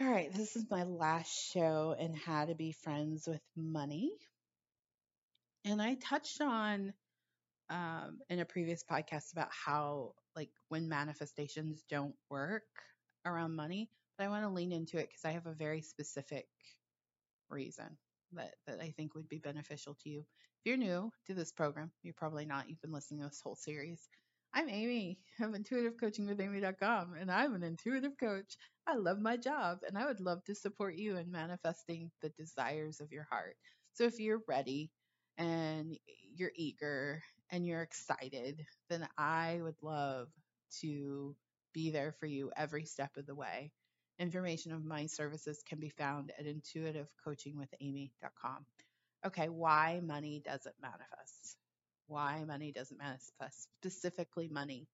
All right, this is my last show in how to be friends with money. And I touched on um, in a previous podcast about how, like, when manifestations don't work around money, but I want to lean into it because I have a very specific reason that, that I think would be beneficial to you. If you're new to this program, you're probably not. You've been listening to this whole series. I'm Amy of intuitivecoachingwithamy.com, and I'm an intuitive coach. I love my job, and I would love to support you in manifesting the desires of your heart. So if you're ready and you're eager and you're excited, then I would love to be there for you every step of the way. Information of my services can be found at intuitivecoachingwithamy.com. Okay, why money doesn't manifest. Why money doesn't manifest, specifically money.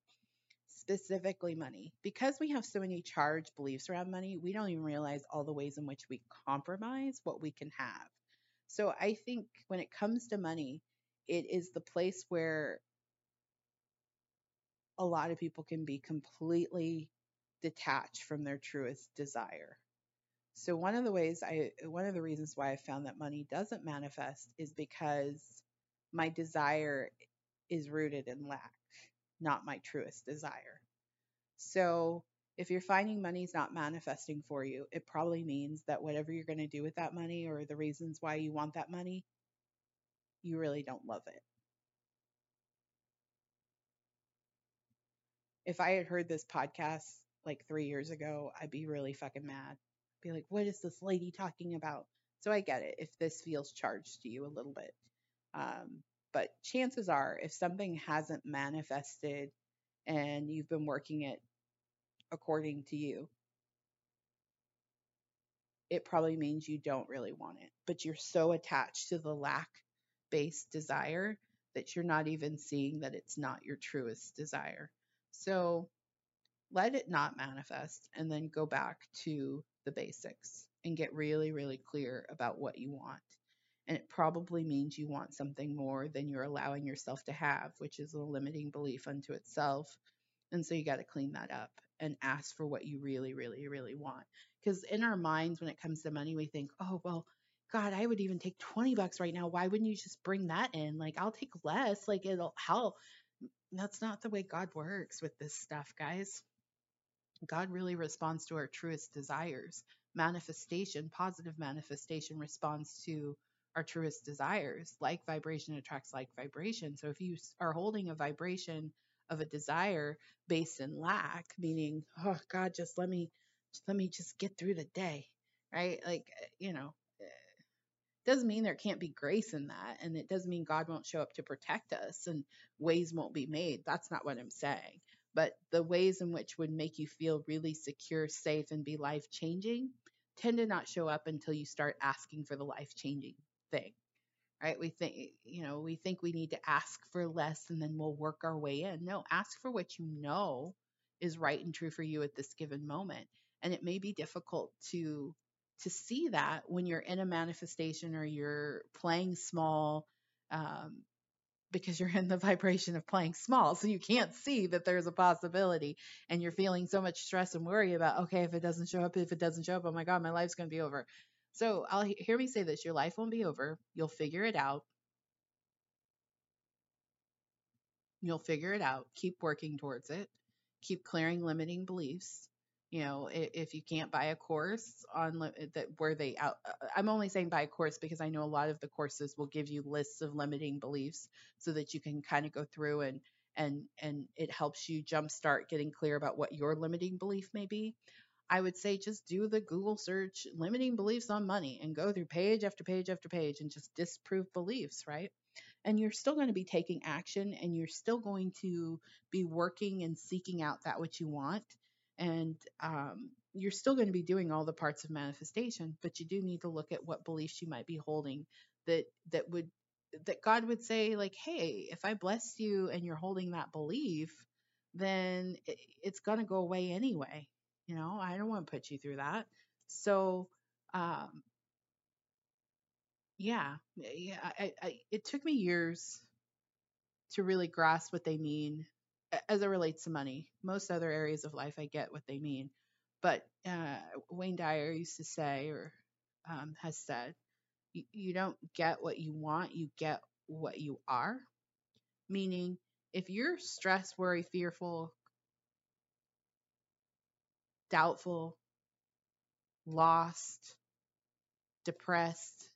Specifically, money. Because we have so many charged beliefs around money, we don't even realize all the ways in which we compromise what we can have. So, I think when it comes to money, it is the place where a lot of people can be completely detached from their truest desire. So one of the ways I one of the reasons why I found that money doesn't manifest is because my desire is rooted in lack, not my truest desire. So if you're finding money's not manifesting for you, it probably means that whatever you're going to do with that money or the reasons why you want that money, you really don't love it. If I had heard this podcast like three years ago, I'd be really fucking mad. Be like, what is this lady talking about? So I get it if this feels charged to you a little bit. Um, but chances are, if something hasn't manifested and you've been working it according to you, it probably means you don't really want it. But you're so attached to the lack based desire that you're not even seeing that it's not your truest desire. So let it not manifest and then go back to the basics and get really, really clear about what you want. And it probably means you want something more than you're allowing yourself to have, which is a limiting belief unto itself. And so you got to clean that up and ask for what you really, really, really want. Because in our minds, when it comes to money, we think, oh, well, God, I would even take 20 bucks right now. Why wouldn't you just bring that in? Like, I'll take less. Like, it'll help. That's not the way God works with this stuff, guys. God really responds to our truest desires. Manifestation, positive manifestation, responds to our truest desires. Like vibration attracts like vibration. So if you are holding a vibration of a desire based in lack, meaning, oh God, just let me, just let me just get through the day, right? Like, eh, you know, eh, doesn't mean there can't be grace in that. And it doesn't mean God won't show up to protect us and ways won't be made. That's not what I'm saying but the ways in which would make you feel really secure, safe, and be life changing tend to not show up until you start asking for the life changing thing. Right? We think, you know, we think we need to ask for less and then we'll work our way in. No, ask for what you know is right and true for you at this given moment. And it may be difficult to to see that when you're in a manifestation or you're playing small um, because you're in the vibration of playing small. So you can't see that there's a possibility and you're feeling so much stress and worry about, okay, if it doesn't show up, if it doesn't show up, oh my God, my life's going to be over. So I'll hear me say this, your life won't be over. You'll figure it out. You'll figure it out. Keep working towards it. Keep clearing limiting beliefs you know if you can't buy a course on that where they out uh, i'm only saying buy a course because i know a lot of the courses will give you lists of limiting beliefs so that you can kind of go through and and and it helps you jumpstart getting clear about what your limiting belief may be i would say just do the google search limiting beliefs on money and go through page after page after page and just disprove beliefs right? And you're still going to be taking action and you're still going to be working and seeking out that which you want. And um, you're still going to be doing all the parts of manifestation but you do need to look at what beliefs you might be holding that that would that god would say like hey if i bless you and you're holding that belief then it's going to go away anyway you know i don't want to put you through that so um yeah yeah I, I it took me years to really grasp what they mean as it relates to money. Most other areas of life, I get what they mean. But uh, Wayne Dyer used to say, or um, has said, you, you don't get what you want, you get what you are. Meaning, if you're stressed, worried, fearful, doubtful, lost, depressed,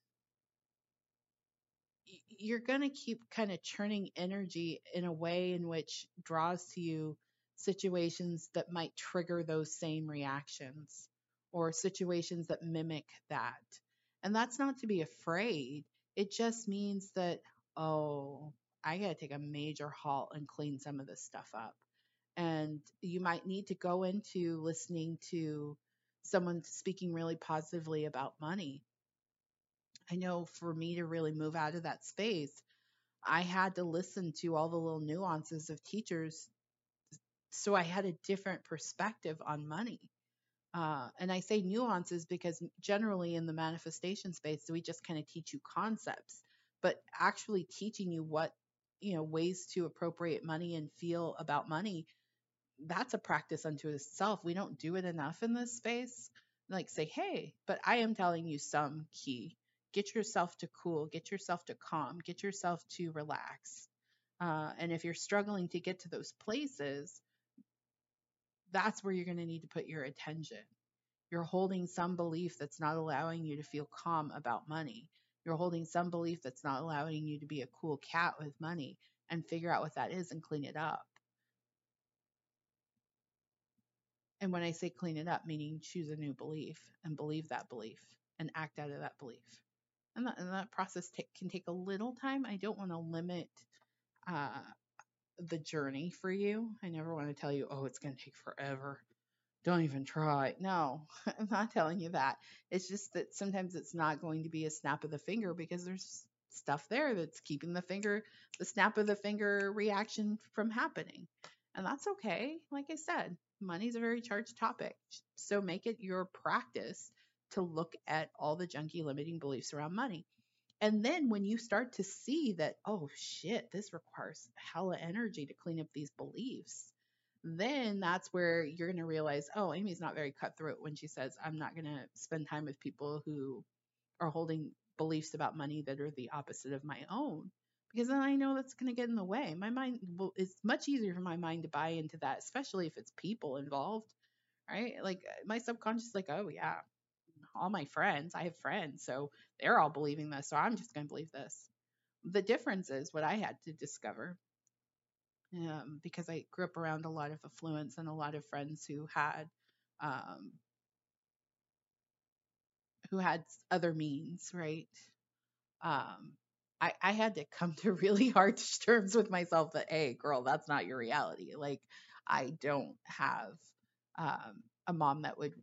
you're going to keep kind of churning energy in a way in which draws to you situations that might trigger those same reactions or situations that mimic that. And that's not to be afraid. It just means that, oh, I got to take a major halt and clean some of this stuff up. And you might need to go into listening to someone speaking really positively about money I know for me to really move out of that space, I had to listen to all the little nuances of teachers. So I had a different perspective on money. Uh, and I say nuances because generally in the manifestation space, we just kind of teach you concepts, but actually teaching you what, you know, ways to appropriate money and feel about money, that's a practice unto itself. We don't do it enough in this space. Like say, hey, but I am telling you some key get yourself to cool, get yourself to calm, get yourself to relax. Uh, and if you're struggling to get to those places, that's where you're going to need to put your attention. You're holding some belief that's not allowing you to feel calm about money. You're holding some belief that's not allowing you to be a cool cat with money and figure out what that is and clean it up. And when I say clean it up, meaning choose a new belief and believe that belief and act out of that belief and that, and that process t- can take a little time. I don't want to limit uh, the journey for you. I never want to tell you, oh, it's going to take forever. Don't even try. No, I'm not telling you that. It's just that sometimes it's not going to be a snap of the finger because there's stuff there that's keeping the finger, the snap of the finger reaction from happening. And that's okay. Like I said, money's a very charged topic. So make it your practice to look at all the junky limiting beliefs around money. And then when you start to see that, oh shit, this requires hella energy to clean up these beliefs, then that's where you're going to realize, oh, Amy's not very cutthroat when she says, I'm not going to spend time with people who are holding beliefs about money that are the opposite of my own. Because then I know that's going to get in the way. My mind will, it's much easier for my mind to buy into that, especially if it's people involved, right? Like my subconscious, like, oh yeah, all my friends, I have friends, so they're all believing this, so I'm just going to believe this. The difference is what I had to discover um, because I grew up around a lot of affluence and a lot of friends who had um, who had other means, right? Um, I, I had to come to really hard terms with myself that, hey, girl, that's not your reality. Like, I don't have um, a mom that would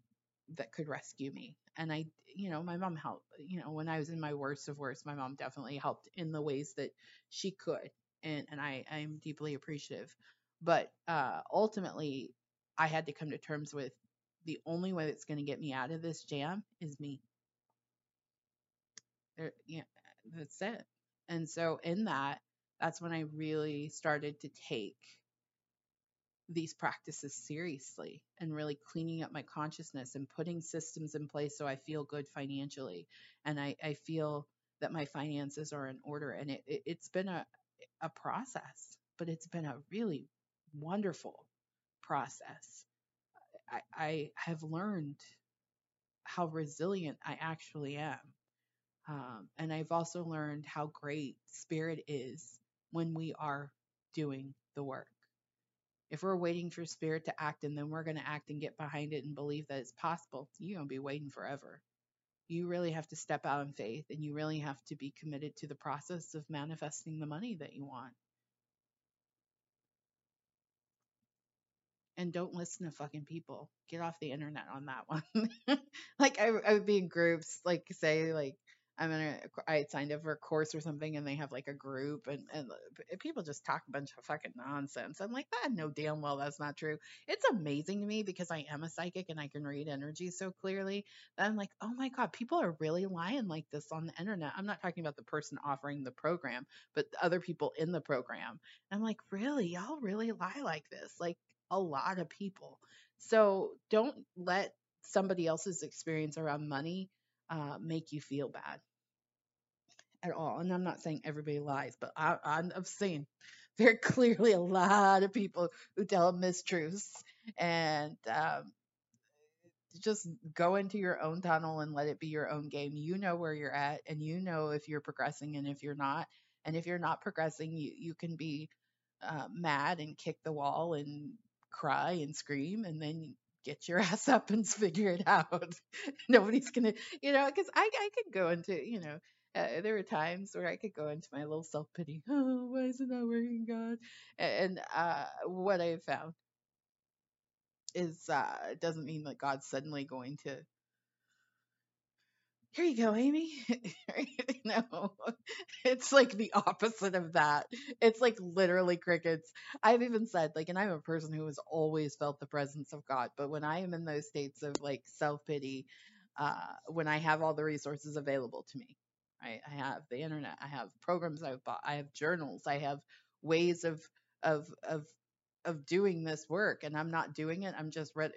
that could rescue me and I, you know, my mom helped, you know, when I was in my worst of worst, my mom definitely helped in the ways that she could. And, and I, I'm deeply appreciative. But uh, ultimately, I had to come to terms with the only way that's going to get me out of this jam is me. There, yeah, that's it. And so in that, that's when I really started to take these practices seriously and really cleaning up my consciousness and putting systems in place so I feel good financially and I, I feel that my finances are in order. And it, it, has been a, a process, but it's been a really wonderful process. I, I have learned how resilient I actually am. And I've also learned how great spirit is when we are doing the work. If we're waiting for spirit to act and then we're going to act and get behind it and believe that it's possible, you're going to be waiting forever. You really have to step out in faith and you really have to be committed to the process of manifesting the money that you want. and don't listen to fucking people. Get off the internet on that one. like I, I would be in groups, like say like I'm gonna I signed up for a course or something and they have like a group and, and people just talk a bunch of fucking nonsense. I'm like, that know damn well that's not true. It's amazing to me because I am a psychic and I can read energy so clearly that I'm like, oh my God, people are really lying like this on the internet. I'm not talking about the person offering the program, but other people in the program. I'm like, really? Y'all really lie like this? Like a lot of people. So don't let somebody else's experience around money uh, make you feel bad at all. And I'm not saying everybody lies, but I, I've seen very clearly a lot of people who tell mistruths and um, just go into your own tunnel and let it be your own game. You know where you're at, and you know if you're progressing and if you're not. And if you're not progressing, you you can be uh, mad and kick the wall and cry and scream, and then get your ass up and figure it out. Nobody's gonna, you know, because I I could go into, you know. Uh, there were times where I could go into my little self pity. Oh, why is it not working, God? And uh, what I have found is uh, it doesn't mean that God's suddenly going to here you go, Amy. no, it's like the opposite of that. It's like literally crickets. I've even said, like, and I'm a person who has always felt the presence of God, but when I am in those states of like self pity, uh, when I have all the resources available to me, I have the internet, I have programs I've bought, I have journals, I have ways of of of of doing this work, and I'm not doing it. I'm just read.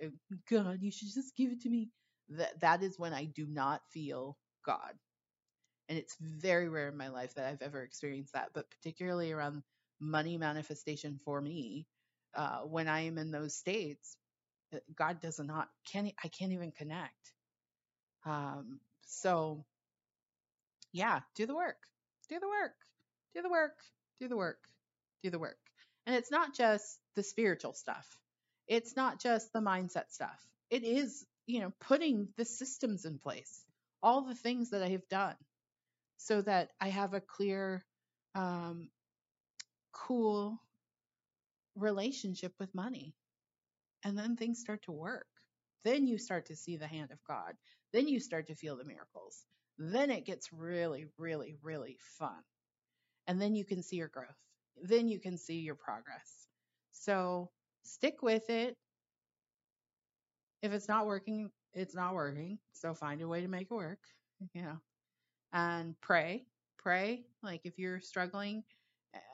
God, you should just give it to me that that is when I do not feel God. And it's very rare in my life that I've ever experienced that, but particularly around money manifestation for me, uh, when I am in those states, uh, God does not can't I can't even connect. Um, so yeah, do the work, do the work, do the work, do the work, do the work. And it's not just the spiritual stuff. It's not just the mindset stuff. It is you know, putting the systems in place, all the things that I have done so that I have a clear, um, cool relationship with money. And then things start to work. Then you start to see the hand of God. Then you start to feel the miracles. Then it gets really, really, really fun. And then you can see your growth. Then you can see your progress. So stick with it if it's not working, it's not working. So find a way to make it work, you know, and pray, pray. Like if you're struggling,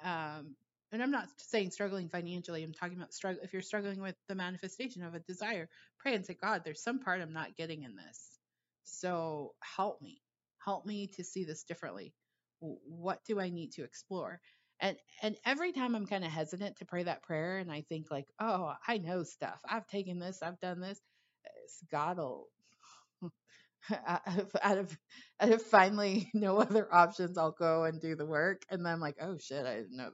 um, and I'm not saying struggling financially, I'm talking about struggle. If you're struggling with the manifestation of a desire, pray and say, God, there's some part I'm not getting in this. So help me, help me to see this differently. What do I need to explore? And and every time I'm kind of hesitant to pray that prayer, and I think like, oh, I know stuff. I've taken this, I've done this. God will out of, out of out of finally no other options, I'll go and do the work. And then I'm like, oh shit, I didn't know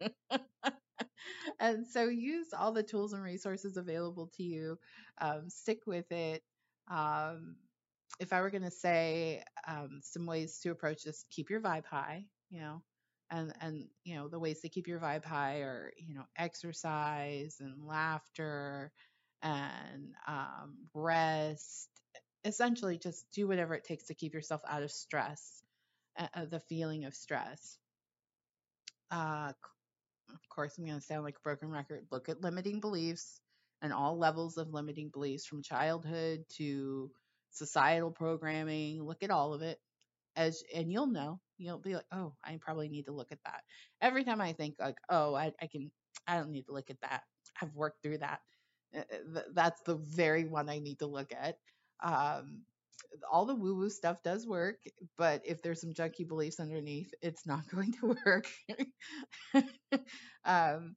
that. and so use all the tools and resources available to you. Um, stick with it. Um, if I were going to say um, some ways to approach this, keep your vibe high, you know, and and you know the ways to keep your vibe high are you know exercise and laughter and um, rest. Essentially, just do whatever it takes to keep yourself out of stress, uh, uh the feeling of stress. Uh, of course, I'm going to sound like a broken record. Look at limiting beliefs and all levels of limiting beliefs from childhood to societal programming. Look at all of it as and you'll know you'll be like oh i probably need to look at that every time i think like oh i, I can i don't need to look at that i've worked through that uh, uh, that's the very one I need to look at. Um, all the woo woo stuff does work, but if there's some junky beliefs underneath, it's not going to work. um,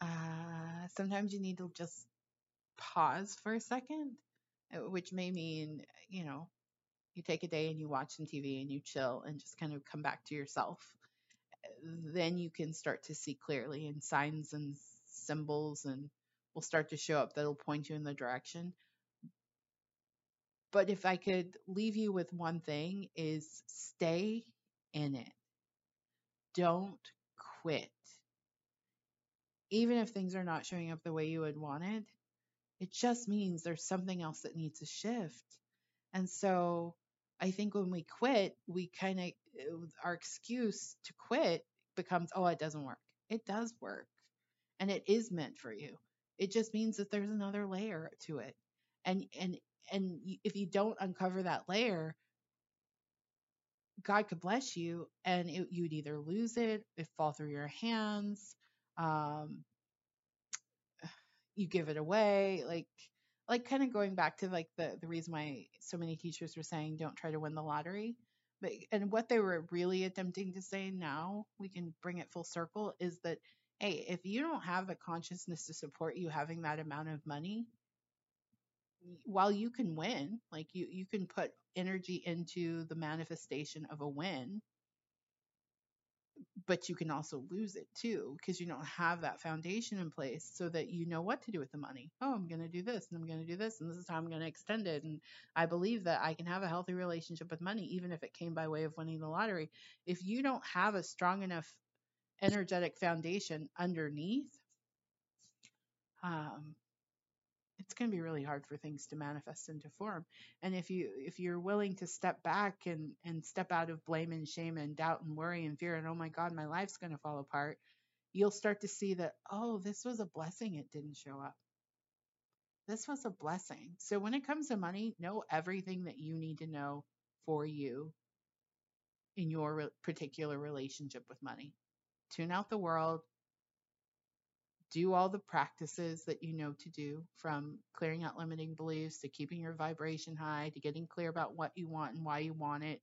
uh, sometimes you need to just pause for a second, Uh, which may mean, you know, you take a day and you watch some TV and you chill and just kind of come back to yourself. Uh, then you can start to see clearly and signs and symbols and will start to show up that'll point you in the direction. But if I could leave you with one thing is stay in it. Don't quit. Even if things are not showing up the way you had wanted, it just means there's something else that needs to shift. And so I think when we quit, we kind of, our excuse to quit becomes, oh, it doesn't work. It does work. And it is meant for you. It just means that there's another layer to it. And and and if you don't uncover that layer, God could bless you, and it, you'd either lose it, it fall through your hands, um, you give it away. Like like kind of going back to like the the reason why so many teachers were saying don't try to win the lottery but and what they were really attempting to say now we can bring it full circle is that hey if you don't have the consciousness to support you having that amount of money while you can win like you you can put energy into the manifestation of a win but you can also lose it too because you don't have that foundation in place so that you know what to do with the money. Oh, I'm going to do this and I'm going to do this and this is how I'm going to extend it. And I believe that I can have a healthy relationship with money even if it came by way of winning the lottery. If you don't have a strong enough energetic foundation underneath, um, it's going to be really hard for things to manifest into form. And if you if you're willing to step back and and step out of blame and shame and doubt and worry and fear and oh my god my life's going to fall apart you'll start to see that oh this was a blessing it didn't show up. This was a blessing. So when it comes to money know everything that you need to know for you in your particular relationship with money. Tune out the world do all the practices that you know to do from clearing out limiting beliefs to keeping your vibration high to getting clear about what you want and why you want it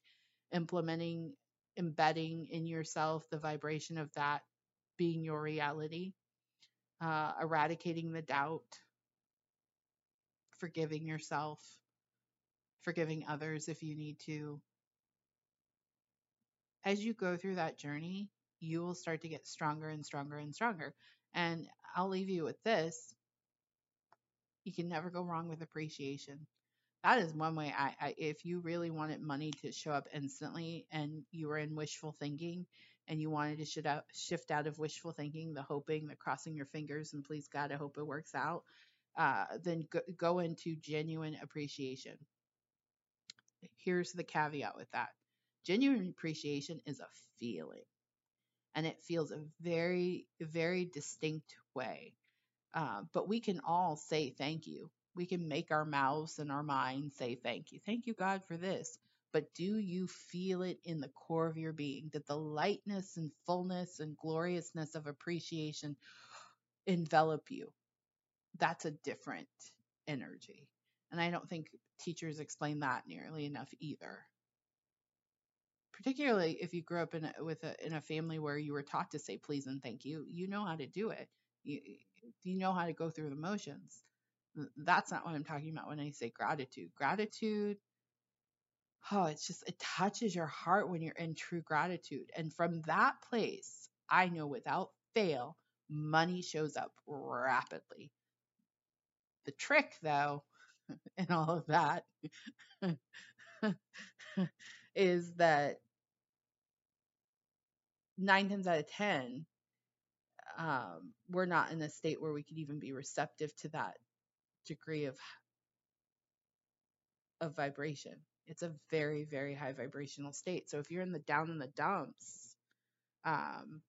implementing embedding in yourself the vibration of that being your reality uh, eradicating the doubt forgiving yourself forgiving others if you need to. As you go through that journey you will start to get stronger and stronger and stronger and i'll leave you with this you can never go wrong with appreciation. That is one way I, I if you really wanted money to show up instantly and you were in wishful thinking and you wanted to shift out, shift out of wishful thinking, the hoping, the crossing your fingers and please God, I hope it works out, uh, then go, go into genuine appreciation. Here's the caveat with that. Genuine appreciation is a feeling and it feels a very, very distinct way uh, but we can all say thank you. We can make our mouths and our minds say thank you. Thank you, God, for this. But do you feel it in the core of your being that the lightness and fullness and gloriousness of appreciation envelop you? That's a different energy. And I don't think teachers explain that nearly enough either. Particularly if you grew up in a, with a, in a family where you were taught to say please and thank you, you know how to do it. You, you know how to go through the motions. That's not what I'm talking about when I say gratitude. Gratitude, oh, it's just, it touches your heart when you're in true gratitude. And from that place, I know without fail, money shows up rapidly. The trick, though, in all of that is that nine times out of 10, um, we're not in a state where we could even be receptive to that degree of of vibration. It's a very very high vibrational state. So if you're in the down in the dumps, um,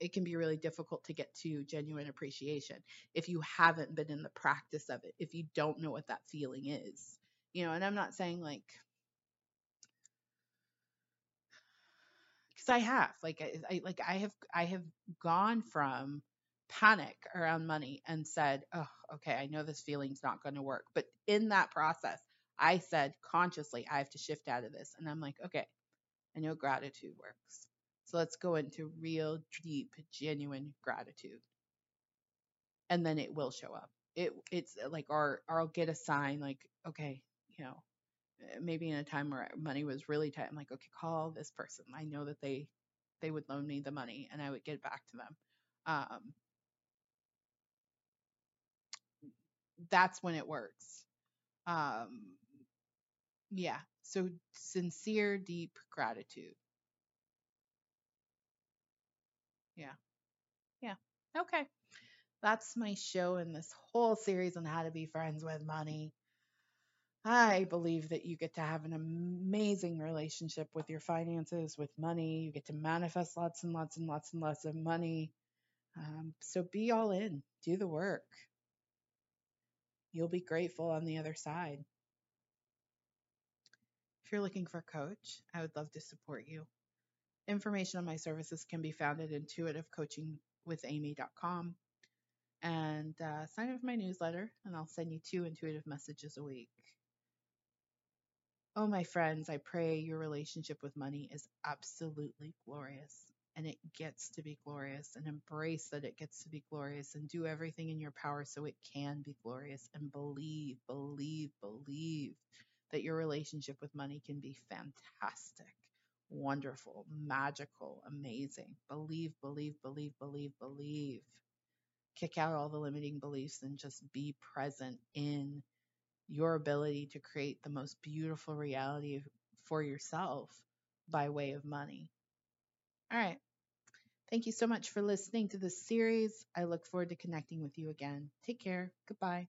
it can be really difficult to get to genuine appreciation if you haven't been in the practice of it. If you don't know what that feeling is, you know. And I'm not saying like because I have like I, I like I have I have gone from panic around money and said, "Oh, okay, I know this feeling's not going to work." But in that process, I said consciously, I have to shift out of this. And I'm like, "Okay, I know gratitude works. So let's go into real deep genuine gratitude." And then it will show up. It it's like or or I'll get a sign like, "Okay, you know, uh, maybe in a time where money was really tight, I'm like, okay, call this person. I know that they they would loan me the money, and I would get back to them. Um, that's when it works. Um, yeah. So sincere, deep gratitude. Yeah. Yeah. Okay. That's my show in this whole series on how to be friends with money. I believe that you get to have an amazing relationship with your finances, with money. You get to manifest lots and lots and lots and lots of money. Um, so be all in, do the work. You'll be grateful on the other side. If you're looking for a coach, I would love to support you. Information on my services can be found at intuitivecoachingwithamy.com. and uh, sign up for my newsletter, and I'll send you two intuitive messages a week. Oh, my friends, I pray your relationship with money is absolutely glorious and it gets to be glorious and embrace that it gets to be glorious and do everything in your power so it can be glorious and believe, believe, believe that your relationship with money can be fantastic, wonderful, magical, amazing. Believe, believe, believe, believe, believe. Kick out all the limiting beliefs and just be present in your ability to create the most beautiful reality for yourself by way of money. All right. Thank you so much for listening to this series. I look forward to connecting with you again. Take care. Goodbye.